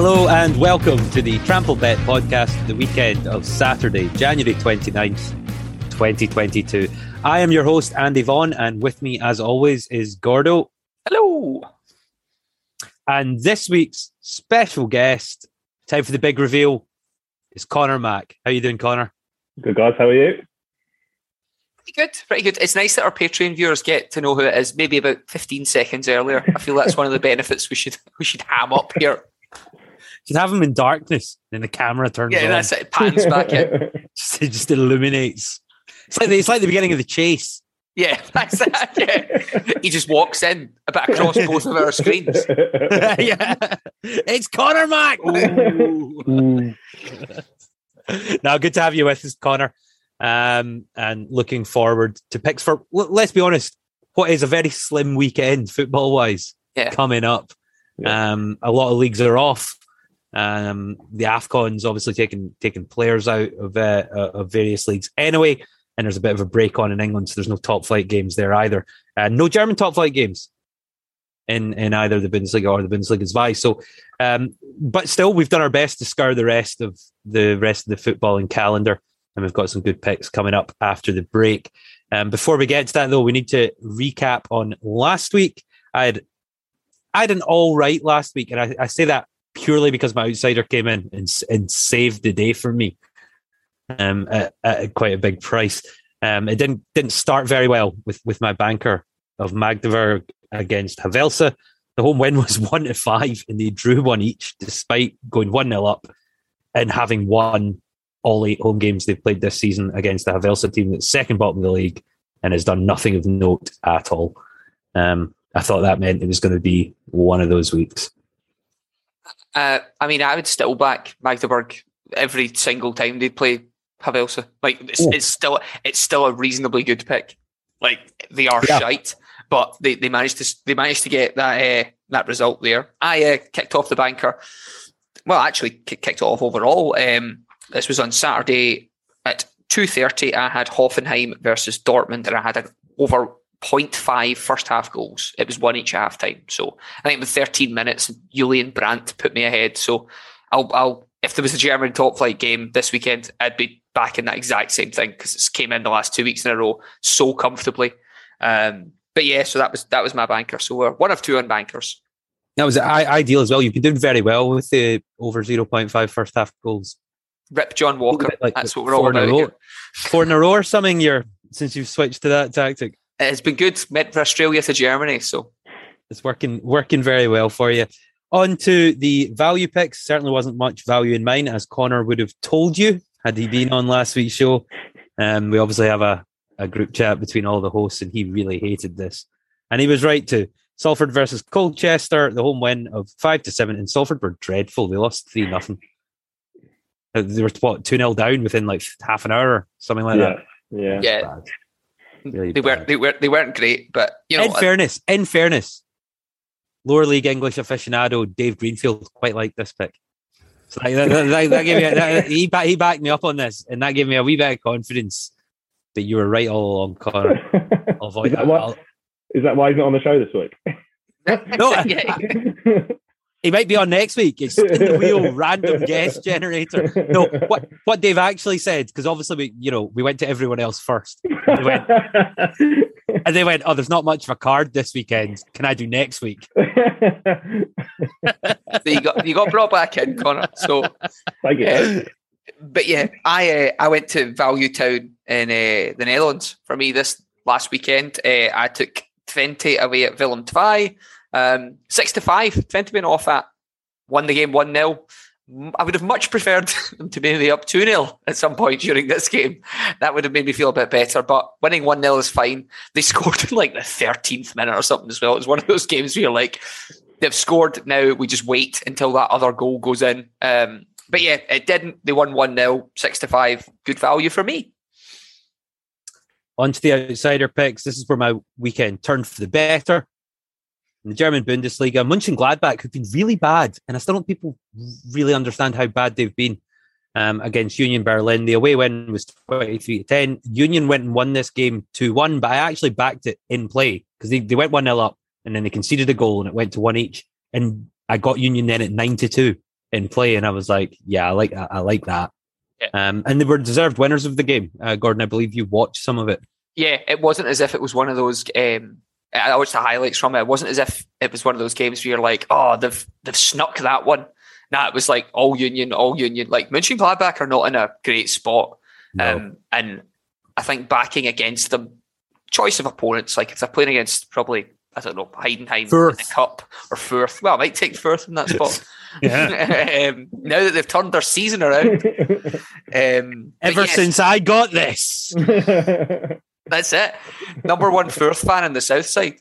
Hello and welcome to the Trampled Bet podcast, the weekend of Saturday, January 29th, 2022. I am your host, Andy Vaughan, and with me, as always, is Gordo. Hello. And this week's special guest, time for the big reveal, is Connor Mac. How you doing, Connor? Good guys, how are you? Pretty good. Pretty good. It's nice that our Patreon viewers get to know who it is maybe about 15 seconds earlier. I feel that's one of the benefits we should we should ham up here. Should have him in darkness, then the camera turns Yeah, on. that's it. Pans back in. Just, it just illuminates. It's like the, it's like the beginning of the chase. Yeah, that's it. Yeah. He just walks in about across both of our screens. yeah, it's Connor Mac. Ooh. now, good to have you with us, Connor. Um, and looking forward to picks for. l- Let's be honest, what is a very slim weekend football wise Yeah. coming up. Yeah. Um, a lot of leagues are off. Um, the Afcon's obviously taking taking players out of uh, uh, of various leagues anyway, and there's a bit of a break on in England, so there's no top flight games there either. Uh, no German top flight games in in either the Bundesliga or the Bundesliga Zwei. So, um, but still, we've done our best to scour the rest of the rest of the footballing calendar, and we've got some good picks coming up after the break. Um, before we get to that, though, we need to recap on last week. I had I had an all right last week, and I, I say that purely because my outsider came in and, and saved the day for me um, at, at quite a big price. Um, it didn't didn't start very well with with my banker of Magdeburg against Havelse. The home win was one to five, and they drew one each, despite going one 0 up and having won all eight home games they've played this season against the Havelse team that's second bottom of the league and has done nothing of note at all. Um, I thought that meant it was going to be one of those weeks. Uh, I mean, I would still back Magdeburg every single time they play Havelse. Like it's, it's still it's still a reasonably good pick. Like they are Yeah. shite, but they, they managed to they managed to get that uh, that result there. I uh, kicked off the banker. Well, actually, ki- kicked off overall. Um, this was on Saturday at two thirty. I had Hoffenheim versus Dortmund, and I had an over 0.5 first half goals. It was one each at half time. So I think with 13 minutes, Julian Brandt put me ahead. So I'll, I'll if there was a German top flight game this weekend, I'd be back in that exact same thing because it's came in the last two weeks in a row so comfortably. Um, but yeah, so that was that was my banker. So we're one of two on bankers. That was I- ideal as well. You've been doing very well with the over 0.5 first half goals. Rip John Walker. Like That's what we're all four in a about. Four in a row or something you're since you've switched to that tactic. It's been good. Met for Australia to Germany. So It's working working very well for you. On to the value picks. Certainly wasn't much value in mine, as Connor would have told you had he been on last week's show. Um, we obviously have a, a group chat between all the hosts, and he really hated this. And he was right too. Salford versus Colchester, the home win of five to seven, and Salford were dreadful. They lost three nothing. Uh, They were what two 0 down within like half an hour, or something like yeah, that. yeah. yeah, Bad. Really they bad. weren't they weren't they weren't great, but you know in fairness, in fairness, lower league English aficionado Dave Greenfield quite liked this pick. So that, that, that- that gave me that, he ba- he backed me up on this, and that gave me a wee bit of confidence that you were right all along, Connor. I'll avoid is, that that. why, I'll- is that why he's not on the show this week? No, I- yeah, he might be on next week. It's in the wheel random guest generator. No, what what Dave actually said because obviously we you know we went to everyone else first, They went- and they went, "Oh, there's not much of a card this weekend. Can I do next week?" so you got you got brought back in, Connor. So I get it. but yeah, I uh, I went to Value Town in uh, the Netherlands for me this last weekend. Uh, I took Twente away at Willem Tvei, um, six to five. Twente been off at won the game one 0 I would have much preferred them to be up 2 0 at some point during this game. That would have made me feel a bit better. But winning 1 0 is fine. They scored in like the 13th minute or something as well. It was one of those games where you're like, they've scored. Now we just wait until that other goal goes in. Um, but yeah, it didn't. They won 1 0, 6 to 5. Good value for me. On to the outsider picks. This is where my weekend turned for the better in the German Bundesliga, Mönchengladbach have been really bad, and I still don't people really understand how bad they've been um, against Union Berlin. The away win was 23 to 10. Union went and won this game 2 1, but I actually backed it in play because they, they went 1 0 up and then they conceded a goal and it went to one each. And I got Union then at 9 to 2 in play, and I was like, yeah, I like that. I like that. Yeah. Um, and they were deserved winners of the game. Uh, Gordon, I believe you watched some of it. Yeah, it wasn't as if it was one of those um, I watched the highlights from it. It wasn't as if it was one of those games where you're like, oh, they've they've snuck that one. Nah, it was like all Union, all Union. Like Mönchengladbach are not in a great spot, no. um, and I think backing against them, choice of opponents. Like if they're playing against probably I don't know Heidenheim Fürth. in the cup or Fürth. Well, I might take Fürth in that spot. um, now that they've turned their season around. Um, Ever yes. since I got this. That's it. Number one Fürth fan in the south side.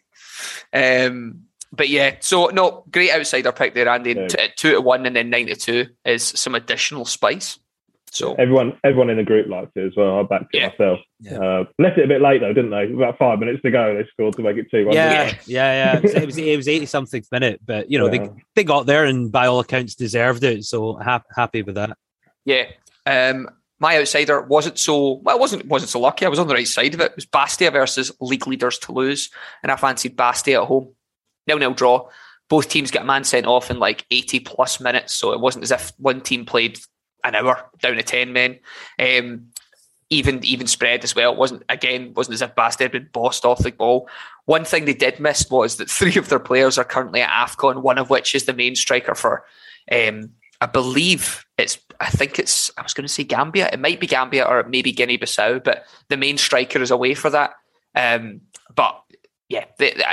Um, but yeah, so no, great outsider pick there, Andy. Yeah. T- two to one and then nine to two is some additional spice. So everyone, everyone in the group liked it as well. I backed it yeah. myself. Yeah. Uh, left it a bit late though, didn't they? About five minutes to go, they scored to make it two. One, yeah, yeah, yeah. It was it was eighty something minute, but you know yeah. they they got there and by all accounts deserved it. So ha- happy with that. Yeah. Um, my outsider wasn't so well. wasn't wasn't so lucky. I was on the right side of it. It was Bastia versus league leaders Toulouse, and I fancied Bastia at home. Nil nil draw. Both teams get a man sent off in like eighty plus minutes, so it wasn't as if one team played an hour down to ten men. Um, even even spread as well. It wasn't again wasn't as if Bastia had been bossed off the ball. One thing they did miss was that three of their players are currently at AFCON. One of which is the main striker for um, I believe it's, I think it's, I was going to say Gambia. It might be Gambia or maybe Guinea Bissau, but the main striker is away for that. Um, but yeah, the, the,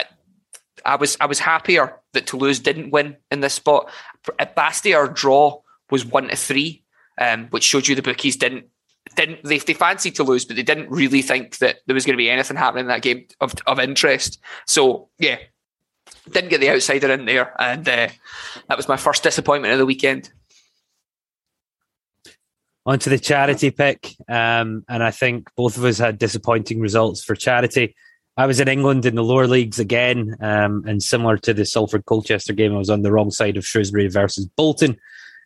I was, I was happier that Toulouse didn't win in this spot. At Bastia, our draw was one to three, um, which showed you the bookies didn't didn't they, they fancied Toulouse, but they didn't really think that there was going to be anything happening in that game of, of interest. So yeah, didn't get the outsider in there, and uh, that was my first disappointment of the weekend. On to the charity pick, um, and I think both of us had disappointing results for charity. I was in England in the lower leagues again, um, and similar to the Salford Colchester game, I was on the wrong side of Shrewsbury versus Bolton.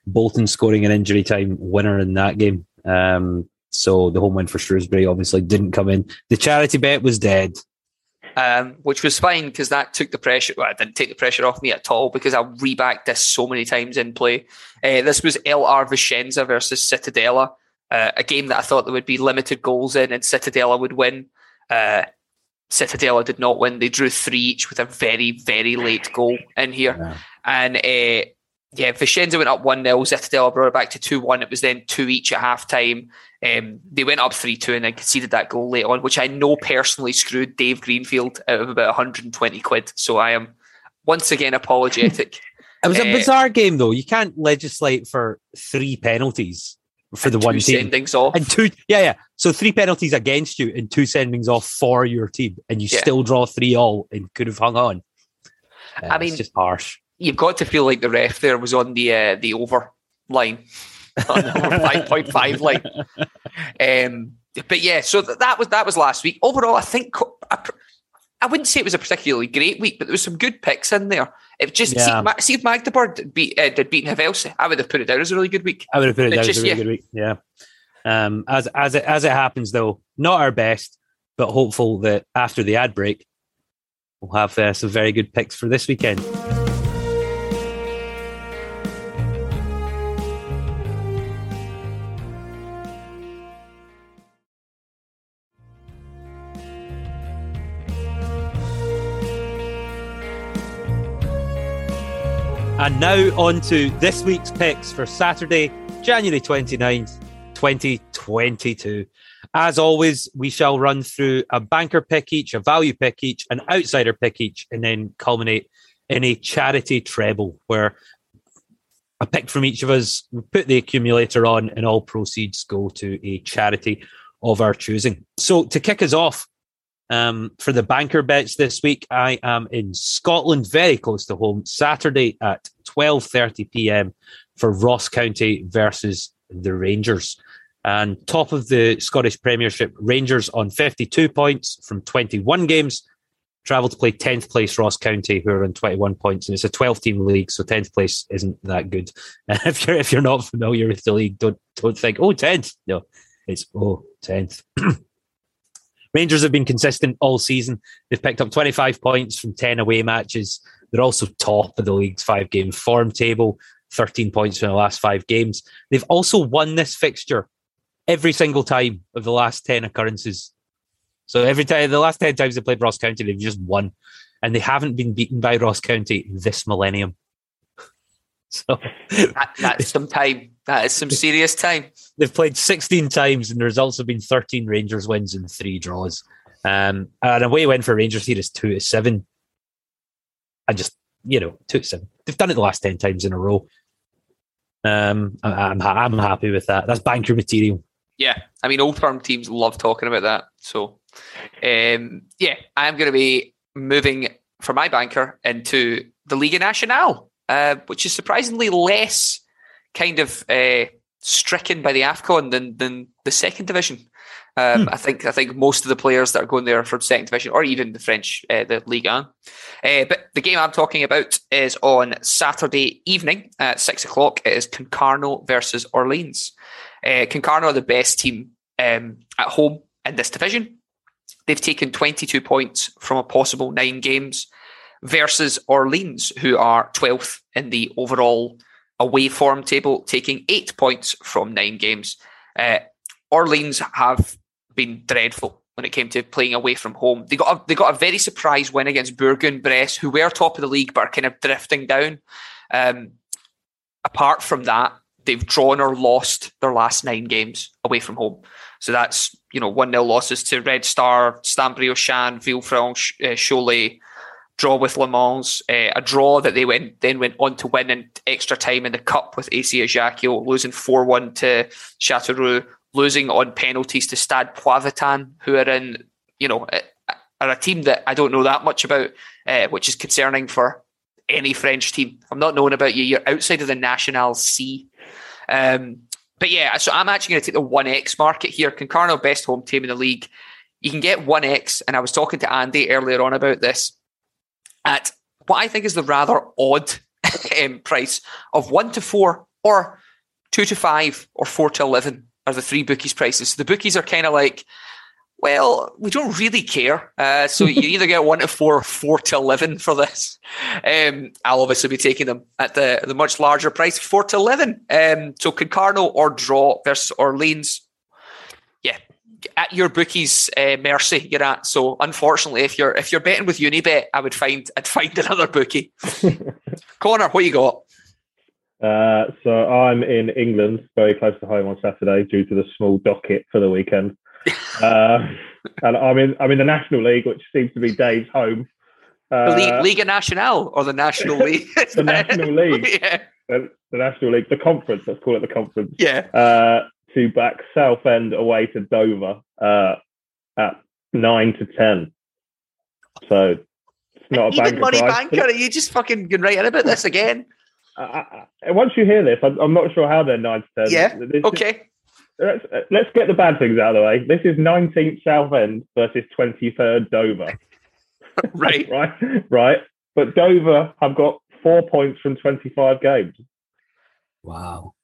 Bolton scoring an injury time winner in that game. Um, so the home win for Shrewsbury obviously didn't come in. The charity bet was dead um, which was fine because that took the pressure. Well, it didn't take the pressure off me at all because I rebacked this so many times in play. Uh, this was LR Vicenza versus Cittadella, uh, a game that I thought there would be limited goals in and Cittadella would win. Uh, Cittadella did not win. They drew three each with a very, very late goal in here. Yeah. And uh, yeah, Vicenza went up 1 0. Cittadella brought it back to 2 1. It was then 2 each at half time. Um, they went up 3 2 and then conceded that goal late on, which I know personally screwed Dave Greenfield out of about 120 quid. So I am once again apologetic. it was a uh, bizarre game, though. You can't legislate for three penalties for the one team. Sendings off. And two, yeah, yeah. So three penalties against you and two sendings off for your team, and you yeah. still draw three all and could have hung on. Uh, I mean, it's just harsh you've got to feel like the ref there was on the uh, the over line, five point five like. Um, but yeah, so that was that was last week. Overall, I think I, I, wouldn't say it was a particularly great week, but there was some good picks in there. It just yeah. see, see if Magdeburg beat uh, did beat Havelse, I would have put it down as a really good week. I would have put it down just, as a really yeah. good week. Yeah. Um, as as it as it happens, though, not our best, but hopeful that after the ad break, we'll have uh, some very good picks for this weekend. And now on to this week's picks for Saturday, January 29th, 2022. As always, we shall run through a banker pick each, a value pick each, an outsider pick each, and then culminate in a charity treble where a pick from each of us. We put the accumulator on, and all proceeds go to a charity of our choosing. So to kick us off, um, for the banker bets this week, I am in Scotland, very close to home, Saturday at 12:30 p.m. for Ross County versus the Rangers. And top of the Scottish Premiership, Rangers on 52 points from 21 games, travel to play 10th place Ross County, who are on 21 points, and it's a 12 team league, so 10th place isn't that good. if you're if you're not familiar with the league, don't don't think oh 10th. No, it's oh 10th. Rangers have been consistent all season. They've picked up 25 points from 10 away matches. They're also top of the league's five game form table, 13 points from the last five games. They've also won this fixture every single time of the last 10 occurrences. So every time, the last 10 times they played Ross County, they've just won. And they haven't been beaten by Ross County this millennium. So that, that's some time. That is some serious time. They've played 16 times, and the results have been 13 Rangers wins and three draws. Um, and away win for Rangers here is two to seven. I just, you know, two to seven. They've done it the last 10 times in a row. Um, I'm, I'm happy with that. That's banker material. Yeah, I mean, old firm teams love talking about that. So, um, yeah, I'm going to be moving for my banker into the Liga Nacional, uh, which is surprisingly less kind of uh, stricken by the Afcon than than the second division. Um, hmm. I think I think most of the players that are going there from second division, or even the French, uh, the Ligue 1. Uh, but the game I'm talking about is on Saturday evening at six o'clock. It is Concarneau versus Orleans. Uh, Concarneau are the best team um, at home in this division. They've taken 22 points from a possible nine games versus Orleans, who are 12th in the overall away form table, taking eight points from nine games. Uh, Orleans have been dreadful when it came to playing away from home. They got a, they got a very surprise win against Bourg-en-Bresse, who were top of the league but are kind of drifting down. Um, apart from that, they've drawn or lost their last nine games away from home. So that's you know one 0 losses to Red Star, Stade-Briochin, Villefranche, uh, Cholet, draw with Le Mans, uh, a draw that they went then went on to win in extra time in the cup with AC Ajaccio, losing four one to Châteauroux, losing on penalties to Stade Poitevin, who are in you know are a team that I don't know that much about, uh, which is concerning for any French team. I'm not knowing about you. You're outside of the National C. Um, but yeah, so I'm actually going to take the 1x market here. Concarneau, best home team in the league. You can get 1x, and I was talking to Andy earlier on about this, at what I think is the rather odd um, price of 1 to 4 or 2 to 5 or 4 to 11 are the three bookies prices. The bookies are kind of like well, we don't really care. Uh, so you either get one to four or four to 11 for this. Um, I'll obviously be taking them at the, the much larger price, four to 11. Um, so Concarneau or draw versus Orleans. At your bookies uh, mercy you're at. So unfortunately, if you're if you're betting with Unibet, I would find I'd find another bookie. Connor, what you got? Uh, so I'm in England, very close to home on Saturday due to the small docket for the weekend uh, and I'm in I'm in the National League, which seems to be Dave's home. Uh, the Liga Nacional or the National League? the National League. yeah. The, the, National League, the conference. Let's call it the conference. Yeah. Uh, to back Southend away to Dover uh, at nine to ten. So it's not Even a banker money price, banker. Are you just fucking going right in about this again? once you hear this, I'm, I'm, not sure how they're nine to ten. Yeah. This okay let's, let's get the bad things out of the way. This is 19th Southend versus 23rd Dover. right. right. Right. But Dover have got four points from 25 games. Wow.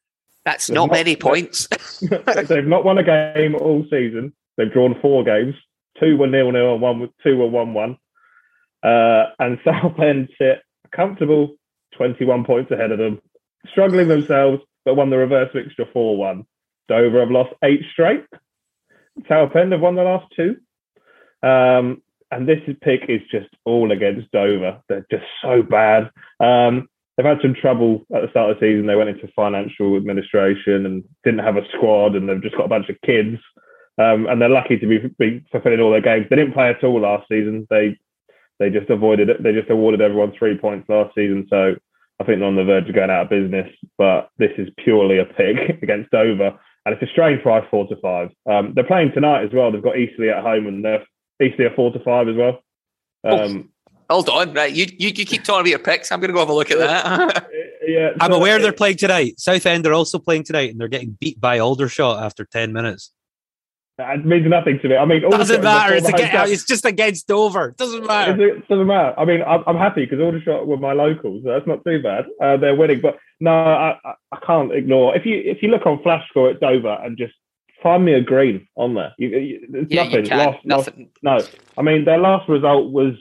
That's not, not, many points. they've not won a game all season. They've drawn four games. Two were nil nil and one two were one one. Uh, and Southend sit comfortable 21 points ahead of them, struggling themselves, but won the reverse mixture 4 1. Dover have lost eight straight. Southend have won the last two. Um, and this pick is just all against Dover. They're just so bad. Um, they've had some trouble at the start of the season. They went into financial administration and didn't have a squad, and they've just got a bunch of kids. Um, and they're lucky to be, be, fulfilling all their games. They didn't play at all last season. They they just avoided it. They just awarded everyone three points last season. So I think they're on the verge of going out of business, but this is purely a pick against Dover. And it's a strange price, four to five. Um, they're playing tonight as well. They've got Eastleigh at home and they're Eastleigh are four to five as well. Um, hold on, right? You, you you keep talking about your picks. I'm going to go have a look at that. yeah, I'm so- aware they're playing tonight. Southend are also playing tonight, and they're getting beat by Aldershot after ten minutes. It means nothing to me. I mean, all Doesn't the matter. It's, the against, it's just against Dover. Doesn't matter. It doesn't matter. I mean, I'm, I'm happy because Aldershot were my locals. So that's not too bad. Uh, they're winning, but no, I, I, I can't ignore. If you if you look on Flash Score at Dover and just find me a green on there, you, you, there's yeah, nothing. you can. Lost- lost- Nothing. no, I mean their last result was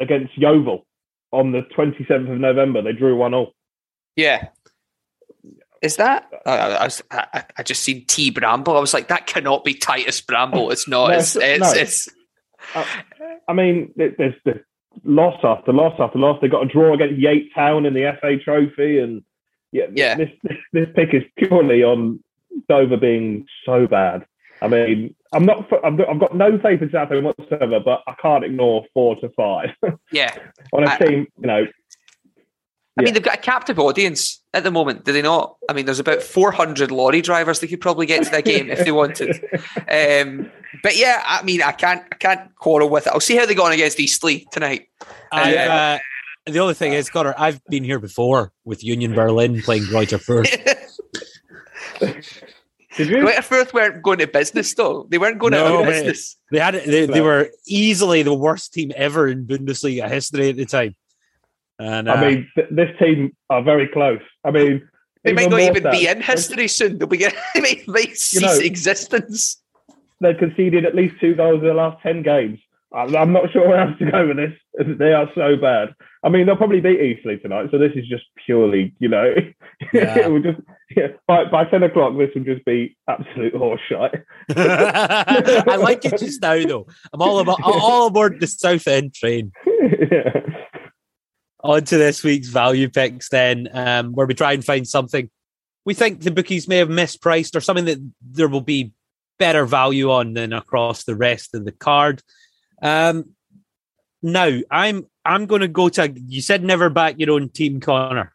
against Yeovil on the 27th of November. They drew one all. Yeah. Is that? I, I, was, I, I just seen T Bramble. I was like, that cannot be Titus Bramble. It's not. No, it's, it's- it's, no. it's, uh, I mean, there's the loss after loss after loss. They got a draw against Yates Town in the FA Trophy, and yeah, Yeah. This, this this pick is purely on Dover being so bad. I mean, I'm not. I've got, no faith in Southend whatsoever, but I can't ignore four to five yeah. on a I- team. You know, I Yeah. mean, they've got a captive audience at the moment, do they not? I mean, there's about 400 lorry drivers that could probably get to that game if they wanted. Um, but yeah, I mean, I can't, I can't quarrel with it. I'll see how they go on against Eastleigh tonight. I, Yeah. uh, the other thing is, Connor, I've been here before with Union Berlin playing Greuther Fürth. Did you? Greuther Fürth weren't going to business though. They weren't going No, out of business. They had they, they were easily the worst team ever in Bundesliga history at the time. And uh, I mean, th- this team are very close. I mean, They might not even so- be in history soon. They'll be they might, they might cease know- existence. They've conceded at least two goals in the last ten games. I'm, I'm not sure where else to go with this. They are so bad. I mean, they'll probably beat Eastleigh tonight. So this is just purely, you know, Yeah. it will just yeah, by by ten o'clock. This will just be absolute horseshit. I like it just now, though. I'm all about all aboard the Southend train. yeah. On to this week's value picks, then, um, where we try and find something we think the bookies may have mispriced or something that there will be better value on than across the rest of the card. Um, now, I'm I'm going to go to. You said never back your own team, Connor.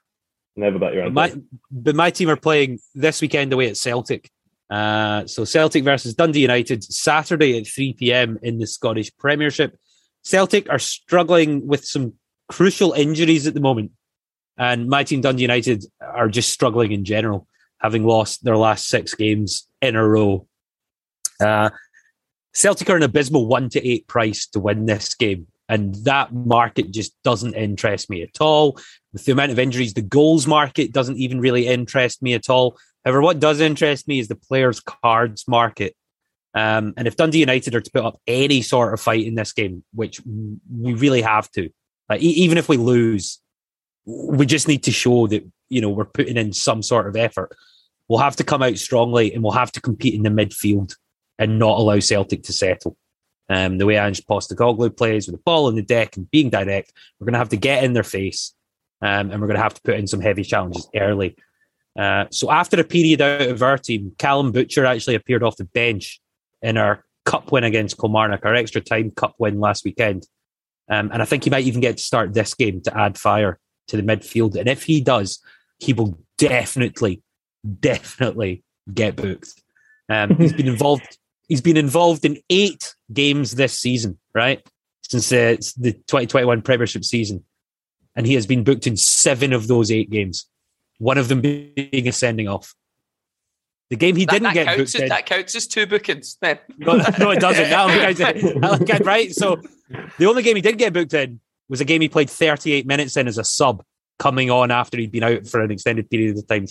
Never back your own. my, team. but my team are playing this weekend away at Celtic. Uh, so Celtic versus Dundee United Saturday at 3 p.m. in the Scottish Premiership. Celtic are struggling with some crucial injuries at the moment, and my team Dundee United are just struggling in general, having lost their last six games in a row. Uh, Celtic are an abysmal one to eight price to win this game, and that market just doesn't interest me at all with the amount of injuries, the goals market doesn't even really interest me at all. However, what does interest me is the players' cards market. Um, and if Dundee United are to put up any sort of fight in this game, which we really have to, like, e- even if we lose, we just need to show that you know we're putting in some sort of effort. We'll have to come out strongly, and we'll have to compete in the midfield and not allow Celtic to settle. Um, the way Ange Postecoglou plays with the ball on the deck and being direct, we're going to have to get in their face um, and we're going to have to put in some heavy challenges early. Uh, so after a period out of our team, Callum Butcher actually appeared off the bench in our cup win against Kilmarnock, our extra time cup win last weekend. Um, and I think he might even get to start this game to add fire to the midfield. And if he does, he will definitely, definitely get booked. Um, he's been involved. He's been involved in eight games this season, right? Since uh, the 2021 Premiership season and he has been booked in seven of those eight games. One of them being a sending off. The game he That, didn't that get counts booked as, that counts as two bookings. Then. No, no, it doesn't. That'll count it. That'll count, right? So the only game he did get booked in was a game he played 38 minutes in as a sub, coming on after he'd been out for an extended period of time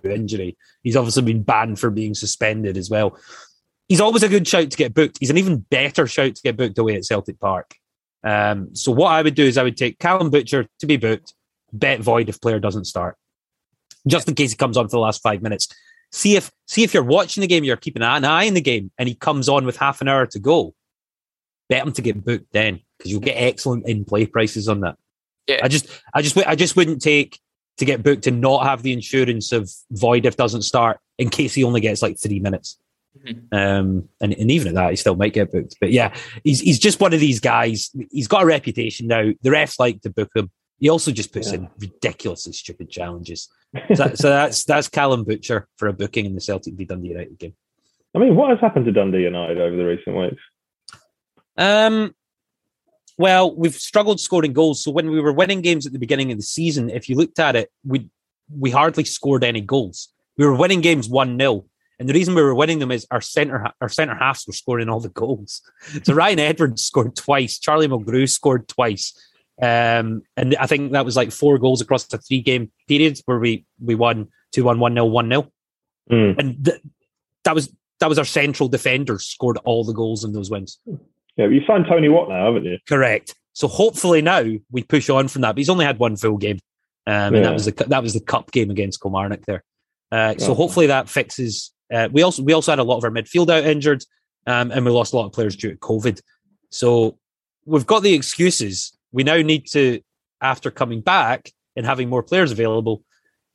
through injury. He's obviously been banned for being suspended as well. He's always a good shout to get booked. He's an even better shout to get booked away at Celtic Park. Um, so what I would do is I would take Callum Butcher to be booked, bet void if player doesn't start, just in case he comes on for the last five minutes. See if see if you're watching the game, you're keeping an eye on the game, and he comes on with half an hour to go. Bet him to get booked then because you'll get excellent in play prices on that. Yeah. I just I just I just wouldn't take to get booked and not have the insurance of void if doesn't start in case he only gets like three minutes. Mhm. Um, and, and even at that, he still might get booked. But yeah, he's he's just one of these guys. He's got a reputation now. The refs like to book him. He also just puts Yeah. in ridiculously stupid challenges. So, so that's that's Callum Butcher for a booking in the Celtic v Dundee United game. I mean, what has happened to Dundee United over the recent weeks? Um, well, we've struggled scoring goals. So when we were winning games at the beginning of the season, if you looked at it, we we hardly scored any goals. We were winning games one 0 and the reason we were winning them is our center our center halves were scoring all the goals. So Ryan Edwards scored twice, Charlie Mulgrew scored twice, um, and I think that was like four goals across the three game periods where we we won two one one 0 one 0 Mm. and th- that was that was our central defenders scored all the goals in those wins. Yeah, you signed Tony Watt now, haven't you? Correct. So hopefully now we push on from that. But he's only had one full game, um, and Yeah. that was the that was the cup game against Kilmarnock there. Uh, so hopefully that fixes. Uh, we also we also had a lot of our midfield out injured, um, and we lost a lot of players due to COVID. So we've got the excuses. We now need to, after coming back and having more players available,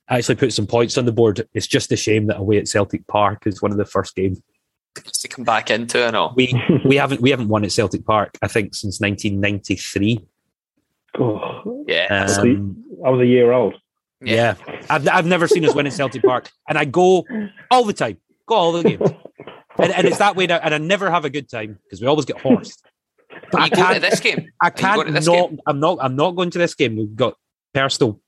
actually put some points on the board. It's just a shame that away at Celtic Park is one of the first games Just to come back into and all. we we haven't we haven't won at Celtic Park. I think since 1993. Oh, Yeah. Um, I was a year old. yeah, I've I've never seen us win at Celtic Park, and I go all the time, go all the games, and, and it's that way now. And I never have a good time because we always get horsed. But Are I you going to can't. this game? I can't to not. game? I'm not. I'm not going to this game. We've got personal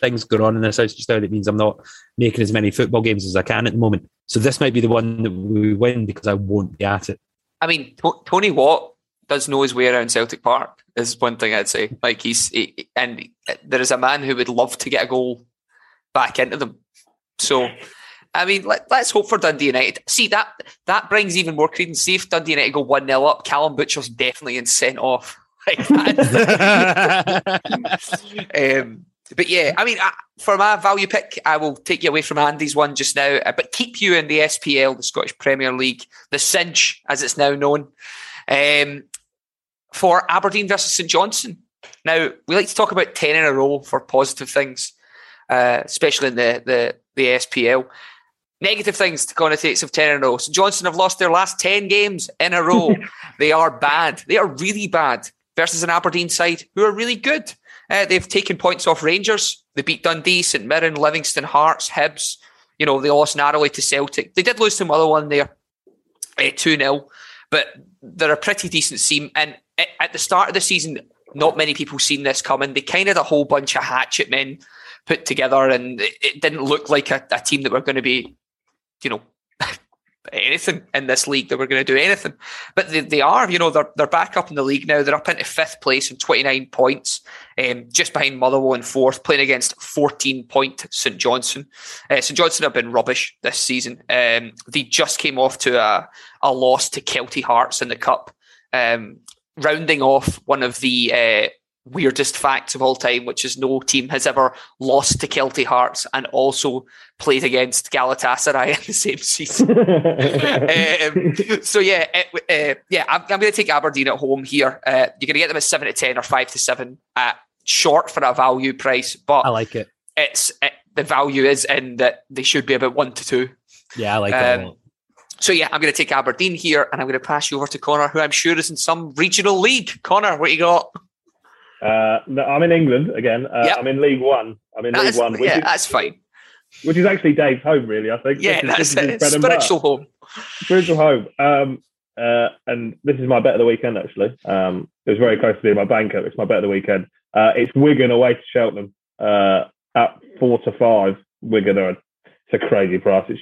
things going on in this house just now. That means I'm not making as many football games as I can at the moment. So this might be the one that we win because I won't be at it. I mean, To- Tony Watt does know his way around Celtic Park. Is one thing I'd say. Like he's he, and there is a man who would love to get a goal back into them. So, I mean, let, let's hope for Dundee United. See that that brings even more credence. See if Dundee United go one 0 up, Callum Butcher's definitely in sent off. Like um, but yeah, I mean, I, for my value pick, I will take you away from Andy's one just now, uh, but keep you in the SPL, the Scottish Premier League, the Cinch, as it's now known, um, for Aberdeen versus St Johnstone. Now, we like to talk about 10 in a row for positive things, uh, especially in the, the, the SPL. Negative things to connotates of 10 in a row. Johnstone have lost their last 10 games in a row. they are bad. They are really bad versus an Aberdeen side who are really good. Uh, they've taken points off Rangers. They beat Dundee, St Mirren, Livingston, Hearts, Hibs. You know, they lost narrowly to Celtic. They did lose to Motherwell there, uh, 2 0, but they're a pretty decent team. And at, the start of the season, not many people seen this coming. They kind of had a whole bunch of hatchet men put together, and it, it didn't look like a, a team that were going to be, you know, anything in this league that we're going to do anything. But they, they are, you know, they're, they're back up in the league now. They're up into fifth place and 29 points, um, just behind Motherwell in fourth, playing against 14 point St Johnstone. Uh, St Johnstone have been rubbish this season. Um, they just came off to a, a loss to Kelty Hearts in the Cup, um, rounding off one of the uh, weirdest facts of all time, which is no team has ever lost to Kelty Hearts and also played against Galatasaray in the same season. um, so yeah, uh, uh, yeah, I'm, I'm going to take Aberdeen at home here. Uh, you're going to get them at seven to ten or five to seven at short for a value price, but I like it. it's it, the value is in that they should be about one to two. Yeah, I like Um, lot. So yeah, I'm going to take Aberdeen here, and I'm going to pass you over to Connor, who I'm sure is in some regional league. Connor, what you got? Uh, no, I'm in England again. Uh, Yep. I'm in League One. I'm in That's, League One, which, yeah, is, that's fine. which is actually Dave's home, really. I think. Yeah, This that's is it. his bread and butter. Spiritual home. spiritual home. Um, uh, and this is my bet of the weekend. Actually, um, it was very close to being my banker. It's my bet of the weekend. Uh, it's Wigan away to Cheltenham uh, at four to five. Wigan are it's a crazy price. It's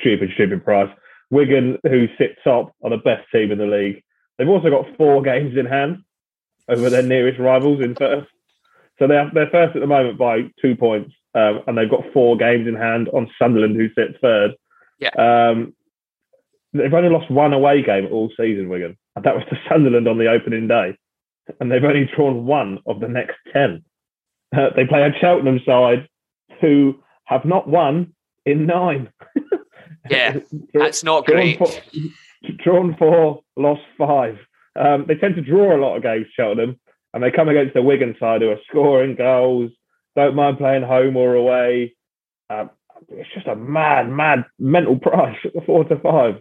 stupid, stupid price. Wigan, who sit top, are the best team in the league. They've also got four games in hand over their nearest rivals in first. So they're they're first at the moment by two points, um, and they've got four games in hand on Sunderland, who sits third. Um, they've only lost one away game all season, Wigan, and that was to Sunderland on the opening day, and they've only drawn one of the next ten. Uh, they play a Cheltenham side who have not won in nine. Yeah, That's not drawn great. Four, drawn four, lost five. Um, they tend to draw a lot of games, Cheltenham, and they come against the Wigan side who are scoring goals, don't mind playing home or away. Um, it's just a mad, mad mental price four to five.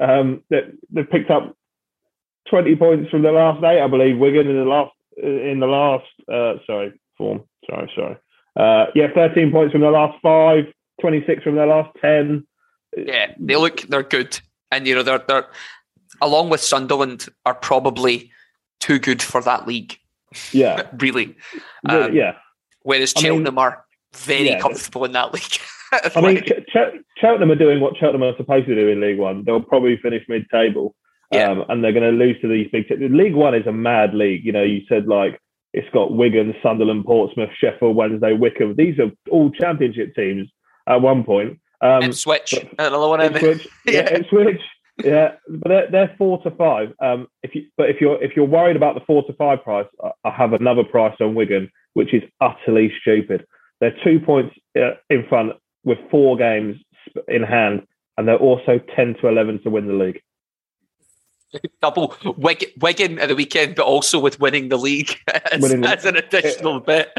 Um, they, they've picked up 20 points from the last eight, I believe. Wigan in the last, in the last, uh, sorry, form. Sorry, sorry. Uh, yeah, 13 points from the last five, 26 from the last 10. Yeah, they look they're good, and you know they're they're along with Sunderland are probably too good for that league. Yeah, really. Um, yeah. Whereas I mean- Cheltenham are very Yeah, comfortable in that league. I mean, Ch- Ch- Cheltenham are doing what Cheltenham are supposed to do in League One. They'll probably finish mid-table, Yeah. um, and they're going to lose to these big. T- League One is a mad league. You know, you said like it's got Wigan, Sunderland, Portsmouth, Sheffield Wednesday, Wycombe. These are all Championship teams at one point. Um, Ipswich, but- another one. Ipswich, yeah, Yeah. Yeah, but they're, they're four to five. Um, if you, but if you're if you're worried about the four to five price, I, I have another price on Wigan, which is utterly stupid. They're two points uh, in front with four games in hand, and they're also ten to eleven to win the league. Double Wigan, Wigan at the weekend, but also with winning the league as, Winning as an additional bit.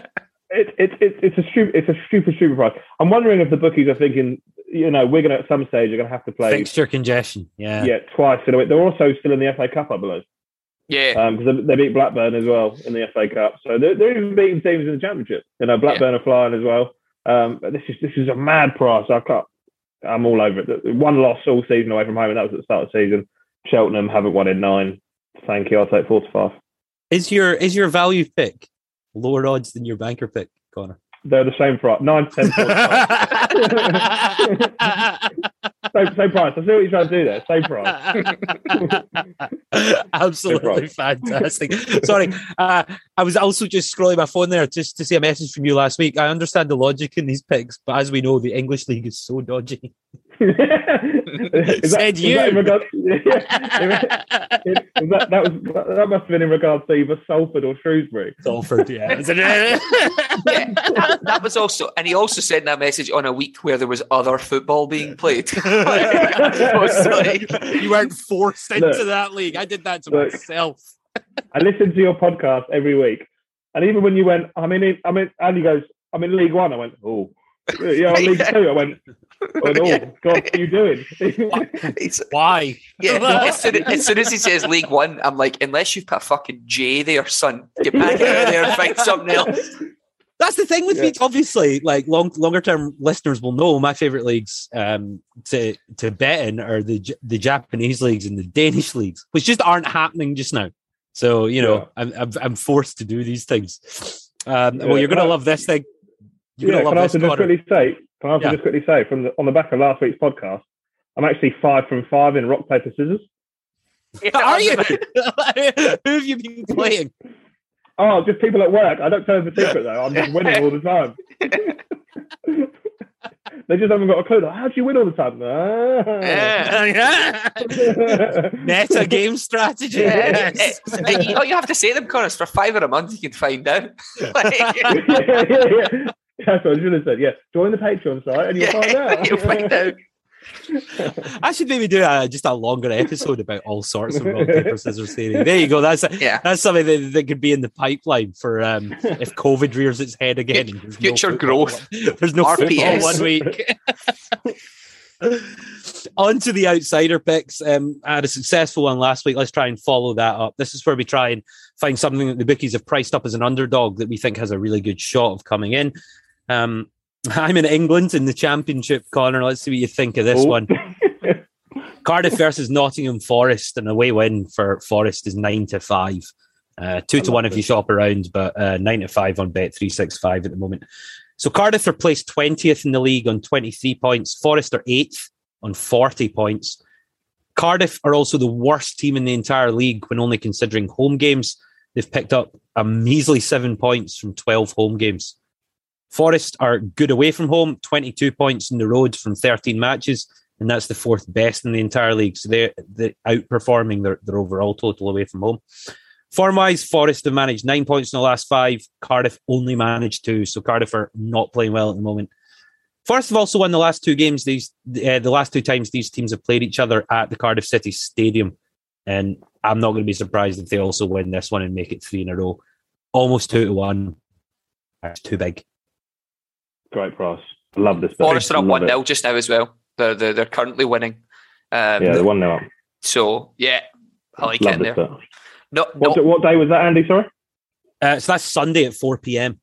It, it, it, it's a stupid, it's a super super price. I'm wondering if the bookies are thinking, you know, we're going to at some stage you're going to have to play, Fixture congestion. Yeah. yeah, twice in a week. They're also still in the FA Cup, I believe. Yeah, because they, they beat Blackburn as well in the FA Cup. So they're, they're even beating teams in the Championship. You know, Blackburn are flying as well. Um, but this is this is a mad price. I can't. I'm all over it. One loss all season away from home, and that was at the start of the season. Cheltenham haven't won in nine. Thank you. I'll take four to five. Is your is your value pick lower odds than your banker pick, Connor? They're the same price. Nine, ten, four to five. same, same price. I see what you're trying to do there. Same price. Absolutely fantastic. Sorry, uh, I was also just scrolling my phone there just to see a message from you last week. I understand the logic in these picks, but as we know, the English league is so dodgy. Is Said is you. in regard, yeah, is that, that was that must have been in regards to either Salford or Shrewsbury. Salford, yeah. Yeah. That, that was also, and he also sent that message on a week where there was other football being played. Like- you weren't forced into Look. that league. I did that to Look. myself. I listen to your podcast every week, and even when you went, I'm in, I'm in, Andy goes, I'm in League One. I went, oh, yeah, I'm in League Two. I went, I went, oh, Yeah. God, what are you doing? Why? yeah, as soon, as soon as he says League One, I'm like, unless you've put a fucking J there, son, get back out of there and find something else. That's the thing with Yeah. me. Obviously, like long longer term listeners will know my favorite leagues um, to to bet in are the the Japanese leagues and the Danish leagues, which just aren't happening just now. So you know, Yeah. I'm, I'm I'm forced to do these things. Um, Yeah. Well, you're gonna Well, love this thing. You're yeah, gonna can I love also this. just quickly say? Can I also Yeah. just quickly say from the, on the back of last week's podcast, I'm actually five from five in rock paper scissors. Are you? Who have you been playing? Oh, just people at work. I don't tell them the secret though. I'm just winning all the time. they just haven't got a clue. Like, How do you win all the time? Ah. Meta game strategy. Yeah. Yes. All you have to say to them, Connor, for five or a month, you can find out. Like, yeah, yeah, yeah. That's what I should have said. Yeah, join the Patreon site and you'll find out. you'll find out. I should maybe do a, just a longer episode about all sorts of rock paper scissors theory. There you go. That's Yeah. that's something that, that could be in the pipeline for um, if COVID rears its head again. and there's no Future football growth. one- There's no RPS. one week. On to the outsider picks. Um, I had a successful one last week. Let's try and follow that up. This is where we try and find something that the bookies have priced up as an underdog that we think has a really good shot of coming in. Um, I'm in England in the championship, Connor. Let's see what you think of this Oh. one. Cardiff versus Nottingham Forest, and the away win for Forest is nine to five. Uh, two I to one if you shop around, but uh, nine to five on Bet three six five at the moment. So Cardiff are placed twentieth in the league on twenty three points. Forest are eighth on forty points. Cardiff are also the worst team in the entire league when only considering home games. They've picked up a measly seven points from twelve home games. Forest are good away from home, 22 points in the road from 13 matches, and that's the fourth best in the entire league. So they're, they're outperforming their, their overall total away from home. Form wise, Forest have managed nine points in the last five. Cardiff only managed two, so Cardiff are not playing well at the moment. Forest have also won the last two games. These uh, the last two times these teams have played each other at the Cardiff City Stadium, and I'm not going to be surprised if they also win this one and make it three in a row. Almost two to one. That's too big. Great price. I love this. bet. Forest are up 1 it. 0 just now as well. They're, they're, they're currently winning. Um, Yeah, the one now. So, yeah, I like Love it in there. bet. No, What, no, what day was that, Andy? Sorry. Uh, so that's Sunday at 4 p.m.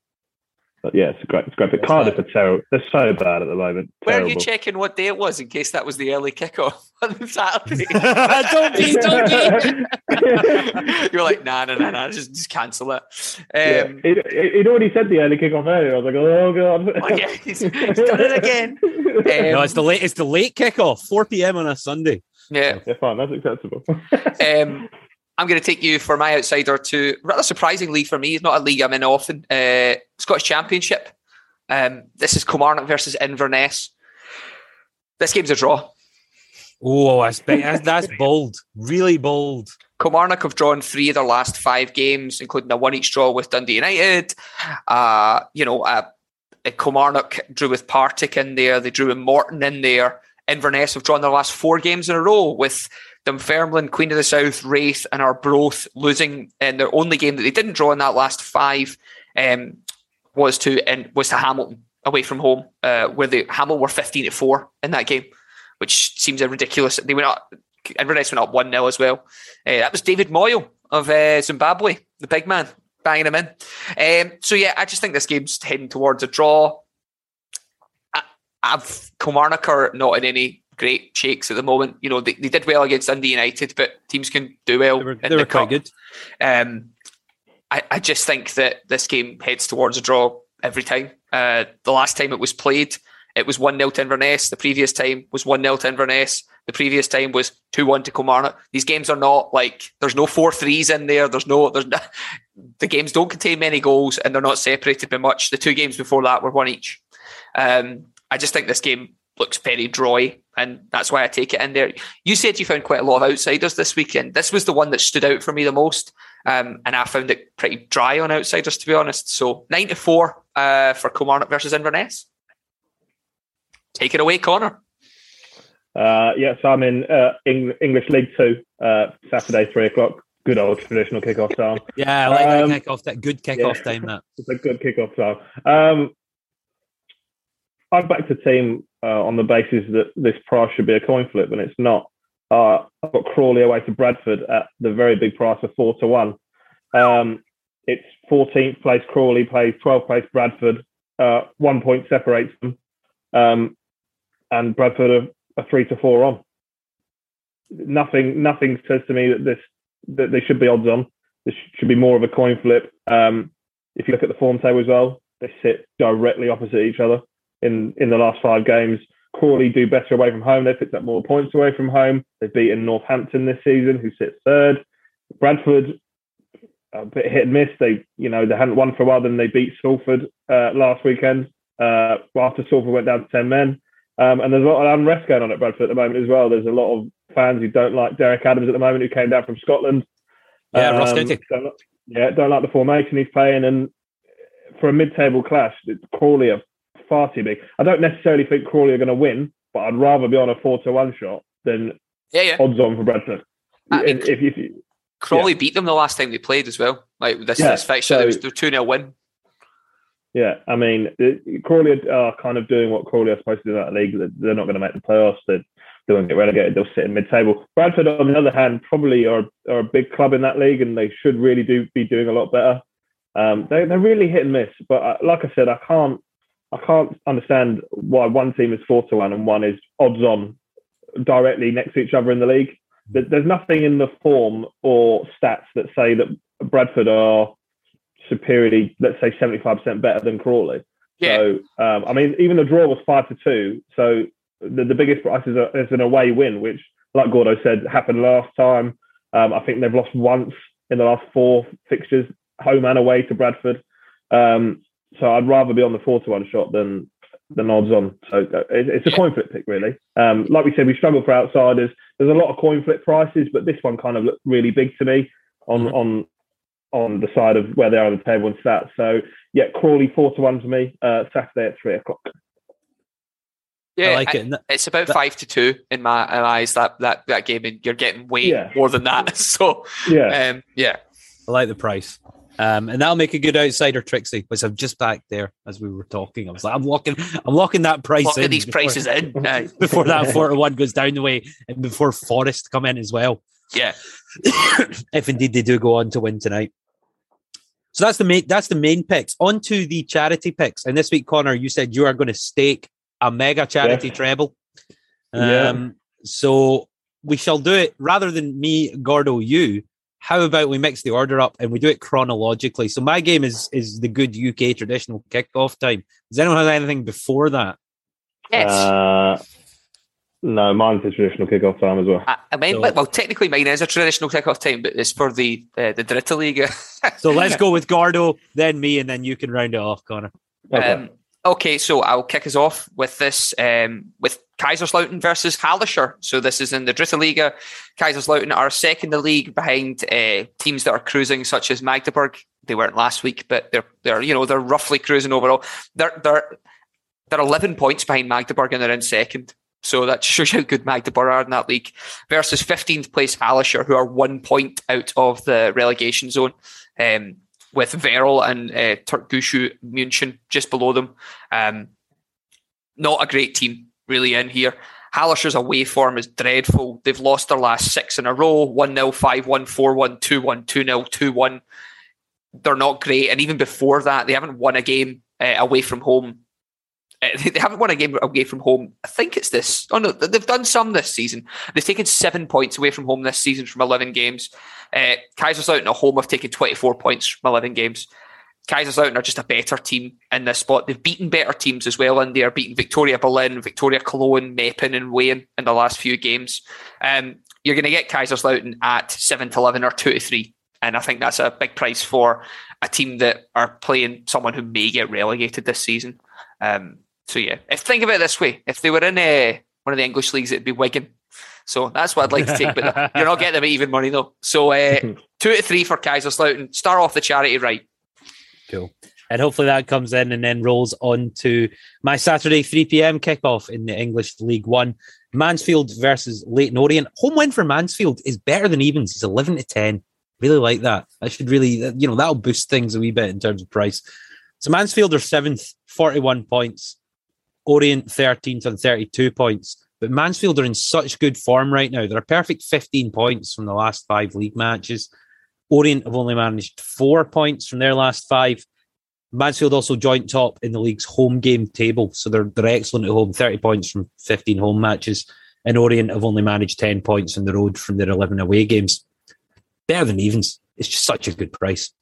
But yeah, it's great. It's great. But Cardiff are terrible. They're so bad at the moment. Were Terrible. you checking what day it was in case that was the early kickoff on Saturday? don't be, don't be. You're like, nah, nah, nah, nah, just, just cancel it. Um, He'd, he'd already said the early kickoff earlier. I was like, oh god. oh, yeah, he's, he's done it again. no, Um, it's the late. It's the late kickoff, 4 p.m. on a Sunday. yeah. yeah, fine. That's acceptable. Um, I'm going to take you for my outsider to rather surprisingly for me. It's not a league I'm in often. Uh, Scottish Championship. Um, this is Kilmarnock versus Inverness. This game's a draw. Oh, that's, big- that's, that's bold. Really bold. Kilmarnock have drawn three of their last five games, including a one each draw with Dundee United. Uh, you know, uh, Kilmarnock drew with Partick in there. They drew with Morton in there. Inverness have drawn their last four games in a row with Dunfermline, Queen of the South, Raith, and Arbroath losing in their only game that they didn't draw in that last five um, was to in, was to Hamilton away from home, uh, where the Hamilton were fifteen to four in that game, which seems ridiculous. They went up. Inverness went up one 0 as well. Uh, that was David Moyle of uh, Zimbabwe, the big man, banging him in. Um, so yeah, I just think this game's heading towards a draw. I've Kilmarnock are not in any great shakes at the moment. You know, they, they did well against Dundee United, but teams can do well. They were, in they the were quite good. Um, I, I just think that this game heads towards a draw every time. Uh, the last time it was played, it was 1 0 to Inverness. The previous time was 1 0 to Inverness. The previous time was 2 1 to Kilmarnock. These games are not like, there's no 4 threes in there. There's no, there's no, the games don't contain many goals and they're not separated by much. The two games before that were one each. Um, I just think this game looks very dry, and that's why I take it in there. You said you found quite a lot of outsiders this weekend. This was the one that stood out for me the most, um, and I found it pretty dry on outsiders, to be honest. So nine to four uh, for Kilmarnock versus Inverness. Take it away, Connor. Uh, yes, I'm in uh, Eng- English League Two, uh, Saturday, three o'clock. Good old traditional kickoff time. Yeah, I like Um, that kickoff. That good kickoff yeah. time. That It's a good kickoff time. Um, I've backed a team uh, on the basis that this price should be a coin flip, and it's not. Uh, I've got Crawley away to Bradford at the very big price of four to one. Um, it's 14th place Crawley plays 12th place Bradford. Uh, one point separates them, um, and Bradford are, are three to four on. Nothing, nothing says to me that this that they should be odds on. This should be more of a coin flip. Um, if you look at the form table as well, they sit directly opposite each other in in the last five games. Crawley do better away from home. They've picked up more points away from home. They've beaten Northampton this season, who sits third. Bradford, a bit hit and miss. They, you know, they hadn't won for a while. Then they beat Salford uh, last weekend. Uh, after Salford went down to ten men, um, and there's a lot of unrest going on at Bradford at the moment as well. There's a lot of fans who don't like Derek Adams at the moment, who came down from Scotland. Yeah, Ross Um, County. don't- yeah, don't like the formation he's playing, and for a mid-table clash, Crawley are far too big. I don't necessarily think Crawley are going to win, but I'd rather be on a four to one shot than Yeah, yeah. odds on for Bradford. I mean, if, if, if Crawley beat them the last time they played as well. Like this, Yeah, this fixture, so- it was their two 0 win. yeah, I mean, it- Crawley are kind of doing what Crawley are supposed to do in that league. They're- They're not going to make the playoffs. They're, they won't get relegated. They'll sit in mid-table. Bradford, on the other hand, probably are, are a big club in that league, and they should really do be doing a lot better. Um, they, they're really hit and miss. But uh, like I said, I can't I can't understand why one team is four to one and one is odds on directly next to each other in the league. There's nothing in the form or stats that say that Bradford are superiorly, let's say, 75% better than Crawley. Yeah. So, um, I mean, even the draw was five to two. So the, the biggest price is, a, is an away win, which, like Gordo said, happened last time. Um, I think they've lost once in the last four fixtures, home and away to Bradford. Um, so I'd rather be on the four to one shot than than odds on. So uh, it's a coin flip pick, really. Um, like we said, we struggle for outsiders. There's a lot of coin flip prices, but this one kind of looked really big to me on Mhm. on on the side of where they are on the table and stats. So yeah, Crawley four to one to me. Uh, Saturday at three o'clock. Yeah, I like it. And that- It's about That- five to two in my in my eyes. That that that game, and you're getting way Yeah. more than that. So, Yeah, um, yeah, I like the price. Um, and that'll make a good outsider, Trixie, which I've just backed there as we were talking. I was like, I'm locking, I'm locking that price look in these before- prices in. Aye. before that four to one goes down the way, and before Forest come in as well. yeah, if indeed they do go on to win tonight. So that's the main that's the main picks. On to the charity picks. And this week, Connor, you said you are going to stake a mega charity Yes. treble. Yeah. Um, so we shall do it rather than me, Gordo, you. How about we mix the order up and we do it chronologically? So my game is is the good UK traditional kickoff time. Does anyone have anything before that? Yes. Uh, no, mine's a traditional kickoff time as well. I, I mean, so- well, technically mine is a traditional kickoff time, but it's for the uh, the Dritte Liga. So let's go with Gordo, then me, and then you can round it off, Connor. Okay. Um, okay, so I'll kick us off with this um, with Kaiserslautern versus Hallescher. So this is in the Dritte Liga. Kaiserslautern are second in the league behind uh, teams that are cruising, such as Magdeburg. They weren't last week, but they're they're you know they're roughly cruising overall. They're they're they're eleven points behind Magdeburg and they're in second. So that shows how good Magdeburg are in that league. Versus 15th place Hallescher, who are one point out of the relegation zone. Um, with Verl and uh, Türkgücü München just below them. Um, not a great team really in here. Hallescher's away form is dreadful. They've lost their last six in a row 1 0, 5 1, 4 1, 2 1, 2 0, 2 1. They're not great. And even before that, they haven't won a game uh, away from home. Uh, they haven't won a game away from home. I think it's this. Oh no, they've done some this season. They've taken seven points away from home this season from 11 games. Uh, Kaiserslautern at home have taken 24 points from 11 games. Kaiserslautern are just a better team in this spot. They've beaten better teams as well and they are beating Viktoria Berlin, Victoria Cologne, Meppen, and Wayne in the last few games. Um, you're going to get Kaiserslautern at 7 to 11 or 2 to 3. And I think that's a big price for a team that are playing someone who may get relegated this season. Um, so, yeah, if think of it this way if they were in uh, one of the English leagues, it'd be Wigan. So that's what I'd like to take, but you're not getting them at even money though. So uh, two to three for Kaiserslautern. Start off the charity right. Cool. And hopefully that comes in and then rolls on to my Saturday 3 p.m. kickoff in the English League One. Mansfield versus Leyton Orient. Home win for Mansfield is better than evens. It's 11 to 10. Really like that. That should really, you know, that'll boost things a wee bit in terms of price. So Mansfield are seventh, 41 points. Orient 13th on 32 points. But Mansfield are in such good form right now. They're a perfect 15 points from the last five league matches. Orient have only managed four points from their last five. Mansfield also joint top in the league's home game table. So they're, they're excellent at home, 30 points from 15 home matches. And Orient have only managed 10 points on the road from their 11 away games. Better than evens. It's just such a good price.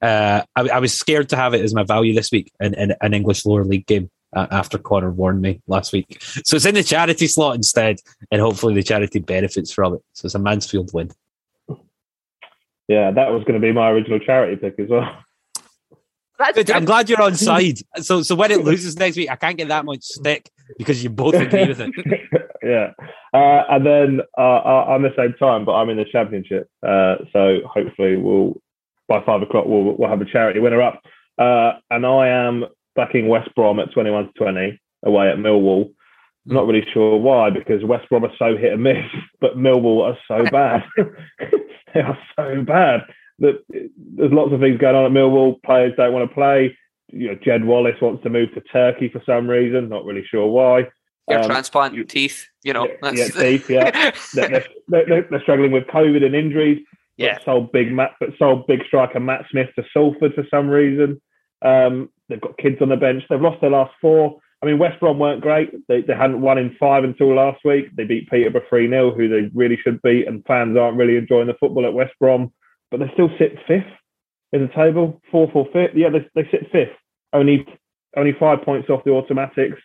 Uh, I, I was scared to have it as my value this week in, in an English lower league game uh, after Connor warned me last week. So it's in the charity slot instead, and hopefully the charity benefits from it. So it's a Mansfield win. Yeah, that was going to be my original charity pick as well. Good. I'm glad you're on side. So so when it loses next week, I can't get that much stick because you both agree with it. yeah. Uh, and then uh, uh, on the same time, but I'm in the championship. Uh, so hopefully we'll, by five o'clock, we'll, we'll have a charity winner up. Uh, and I am backing West Brom at 21 to 20 away at Millwall. I'm not really sure why, because West Brom are so hit and miss, but Millwall are so bad. they are so bad that there's lots of things going on at Millwall. Players don't want to play. You know, Jed Wallace wants to move to Turkey for some reason. Not really sure why. Hair Um, transplant, you- teeth, you know. yeah, that's- teeth, yeah. They're, they're, they're, struggling with COVID and injuries. but Yeah. sold big Matt, but sold big striker Matt Smith to Salford for some reason. Um, they've got kids on the bench. They've lost their last four. I mean, West Brom weren't great. They, they hadn't won in five until last week. They beat Peterborough 3 0, who they really should beat, and fans aren't really enjoying the football at West Brom. But they still sit fifth in the table, fourth or fifth. Yeah, they, they sit fifth, only only five points off the automatics.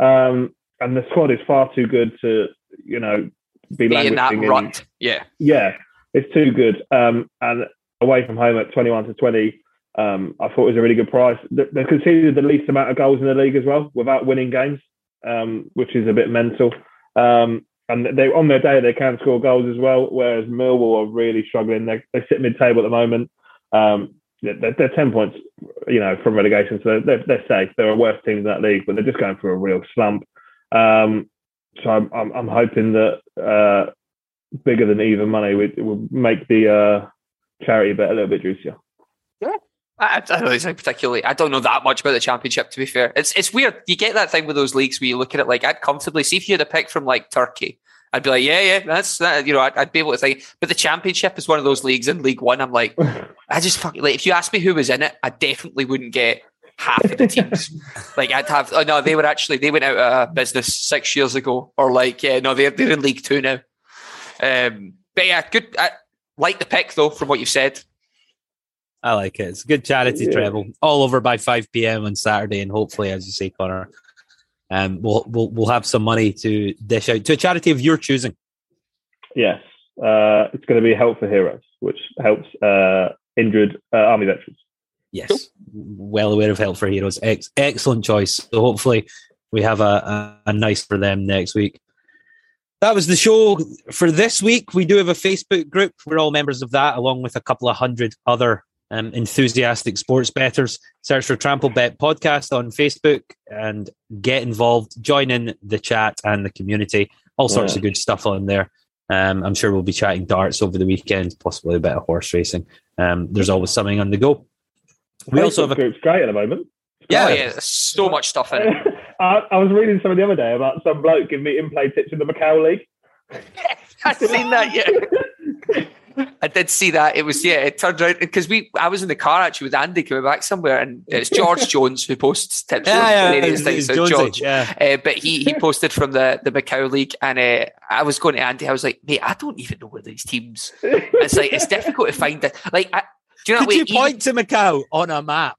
Um, and the squad is far too good to, you know, be Be in that languishing in- rut. Yeah. yeah, it's too good. Um, and away from home at 21 to 20, um, I thought it was a really good price. They, conceded the least amount of goals in the league as well without winning games, um, which is a bit mental. Um, and they on their day they can score goals as well, whereas Millwall are really struggling. They they sit mid table at the moment. Um, they're, they're 10 points, you know, from relegation, so they're, they're safe. They're a worse team in that league, but they're just going through a real slump. Um, so I'm, I'm, I'm hoping that uh, bigger than even money would, would make the uh, charity bet a little bit juicier. I, I don't think particularly. I don't know that much about the championship. To be fair, it's it's weird. You get that thing with those leagues where you look at it like I'd comfortably see if you had a pick from like Turkey. I'd be like, yeah, yeah, that's that. You know, I'd, I'd be able to say. But the championship is one of those leagues in League One. I'm like, I just fucking like if you asked me who was in it, I definitely wouldn't get half of the teams. like I'd have oh no, they were actually they went out of business six years ago, or like yeah, no, they're they're in League Two now. Um, but yeah, good. I like the pick though, from what you said. I like it. It's a good charity Yeah. treble. All over by five PM on Saturday, and hopefully, as you say, Connor, um, we'll we'll we'll have some money to dish out to a charity of your choosing. Yes, uh, it's going to be Help for Heroes, which helps uh, injured uh, army veterans. Yes, well aware of Help for Heroes. Ex- excellent choice. So hopefully, we have a, a, a nice for them next week. That was the show for this week. We do have a Facebook group. We're all members of that, along with a couple of hundred other um, enthusiastic sports betters. Search for Trampled Bet Podcast on Facebook and get involved. Join in the chat and the community. All sorts Yeah. of good stuff on there. Um, I'm sure we'll be chatting darts over the weekend, possibly a bit of horse racing. Um, there's always something on the go. We also have a group's great at the moment. Yeah. Yeah, there's so much stuff in it. I, I was reading something the other day about some bloke giving me in-play tips in the Macau League. I've seen that. Yeah, I did see that. It was yeah. It turned out because we I was in the car actually with Andy coming back somewhere, and it's George Jones who posts tips. yeah, on yeah, it's- things. it's So Jonesy, George, yeah. Uh, but he he posted from the the Macau League, and uh, I was going to Andy. I was like, mate, I don't even know where these teams. It's like it's difficult to find it. Like, I, do you know? Could what you way, point to Macau on a map?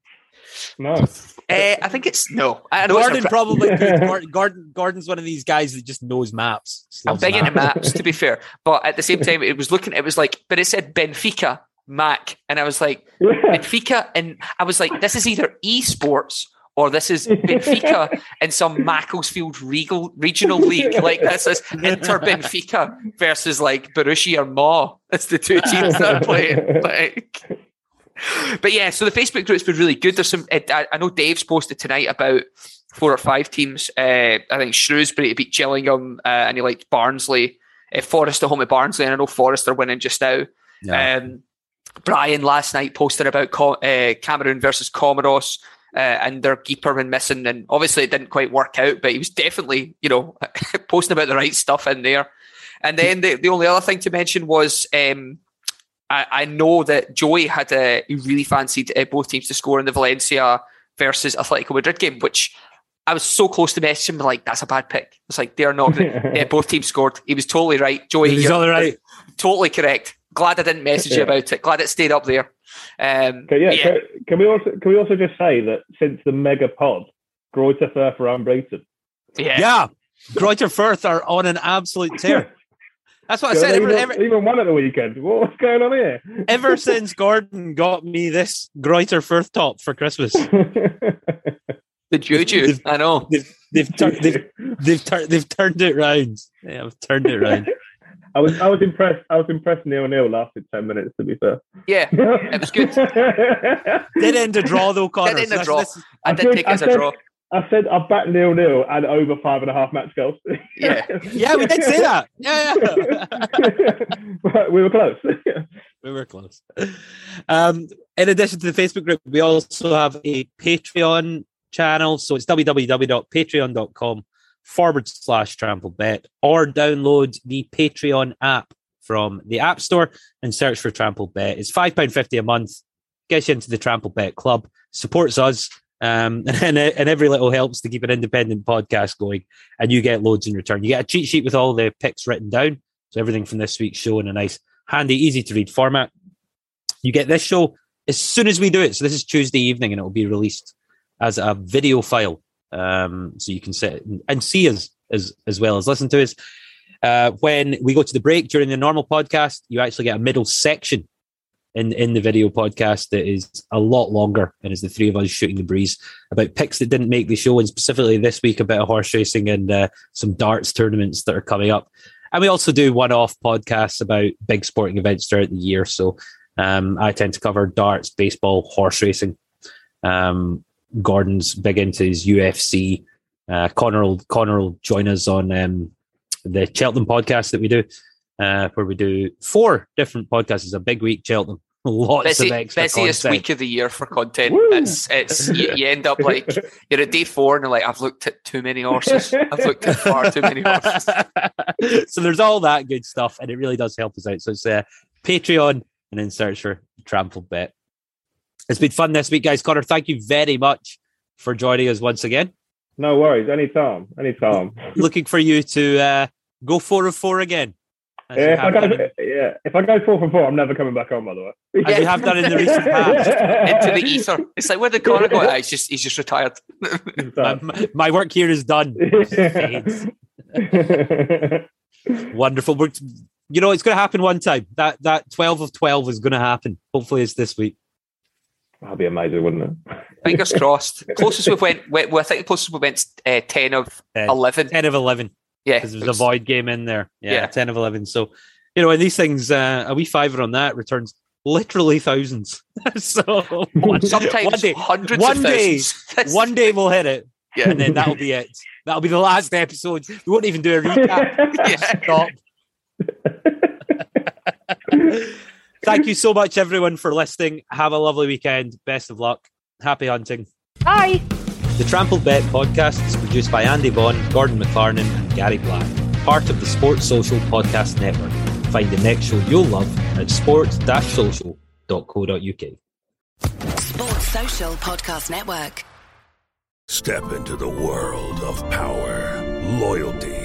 no. Uh, I think it's no. I know Gordon probably could. Gordon, Gordon, Gordon's one of these guys that just knows maps. Just I'm big into maps. maps, to be fair. But at the same time, it was looking. It was like, but it said Benfica Mac, and I was like, Yeah. Benfica, and I was like, this is either esports or this is Benfica in some Macclesfield Regal regional league. Like this is Inter Benfica versus like Borussia or Ma. That's the two teams that are playing. Like, but yeah, so the Facebook group's been really good. There's some. I, I know Dave's posted tonight about four or five teams. Uh, I think Shrewsbury to beat Gillingham, uh, and he liked Barnsley. Uh, Forest at home at Barnsley, and I know Forest are winning just now. Yeah. Um, Brian last night posted about Co- uh, Cameroon versus Comoros. Uh, and their keeper been missing, and obviously it didn't quite work out. But he was definitely, you know, posting about the right stuff in there. And then the, the only other thing to mention was um, I, I know that Joey had a he really fancied uh, both teams to score in the Valencia versus Atletico Madrid game, which I was so close to messaging him like that's a bad pick. It's like they're not. Gonna, yeah, both teams scored. He was totally right, Joey. He's all right. totally correct. Glad I didn't message you about it. Glad it stayed up there. Um, Okay, yeah, but Can, can we also can we also just say that since the mega pod, Greuther Fürth are unbeaten. yeah, Yeah. Greuther Fürth are on an absolute tear. That's what I said. Ever, even, ever, even won at the weekend. What's going on here? ever since Gordon got me this Greuther Fürth top for Christmas, the juju. They've- I know. they've tur- they've they've, tur- they've turned it round. Yeah, I've turned it round. I was I was impressed. I was impressed. Nil nil lasted ten minutes. To be fair, Yeah, it was good. Did end a draw though, Connor. end a draw. this I I did think- take it I as a draw. I said I backed nil nil and over five and a half match goals. Yeah. yeah, we did say that. Yeah, yeah. We were close. we were close. Um, in addition to the Facebook group, we also have a Patreon channel. So it's www.patreon.com forward slash trampled bet or download the Patreon app from the App Store and search for Trampled Bet. It's £5.50 a month, gets you into the Trampled Bet Club, supports us. Um, and, and every little helps to keep an independent podcast going, and you get loads in return. You get a cheat sheet with all the picks written down, so everything from this week's show in a nice, handy, easy to read format. You get this show as soon as we do it. So this is Tuesday evening, and it will be released as a video file, um, so you can sit and see us as as well as listen to us. Uh, when we go to the break during the normal podcast, you actually get a middle section in in the video podcast that is a lot longer and is the three of us shooting the breeze about picks that didn't make the show, and specifically this week about horse racing and uh, some darts tournaments that are coming up. And we also do one-off podcasts about big sporting events throughout the year. So um, I tend to cover darts, baseball, horse racing. Um, Gordon's big into his UFC. Uh, Connor will Connor will join us on um, the Cheltenham podcast that we do, uh, where we do four different podcasts. It's a big week, Cheltenham. Lots Busy, of extra busiest content. week of the year for content. Woo. It's it's you, you end up like you're at day four and you're like I've looked at too many horses. I've looked at far too many horses. so there's all that good stuff, and it really does help us out. So it's uh, Patreon and then search for Trampled Bet. It's been fun this week, guys. Connor, thank you very much for joining us once again. No worries. Anytime. Anytime. Looking for you to uh, go four of four again. As you Yeah, if I go, in- yeah, if I go four for four, I'm never coming back on. By the way, as you have done in the recent past. Into the ether. It's like where the corner go? Ah, he's just he's just retired. My, my- my work here is done. Wonderful. We're, you know, it's going to happen one time. That that twelve of twelve is going to happen. Hopefully, it's this week. That'd be amazing, wouldn't it? Fingers crossed. Closest we went, we, well, I think the closest we went uh, ten of Uh, eleven. Ten of eleven Yeah, because it there's a void game in there. Yeah, Yeah. ten of eleven. So, you know, and these things, uh, a wee fiver on that returns literally thousands. so one, sometimes one day, hundreds one of day, thousands. one day we'll hit it, yeah. and then that'll be it. That'll be the last episode. We won't even do a recap. Yeah. Stop. Thank you so much, everyone, for listening. Have a lovely weekend. Best of luck. Happy hunting. Bye. The Trampled Bet podcast is produced by Andy Vaughan, Gordon McLarnon, and Gary Black, part of the Sports Social Podcast Network. Find the next show you'll love at sports-social.co.uk. Sports Social Podcast Network. Step into the world of power, loyalty,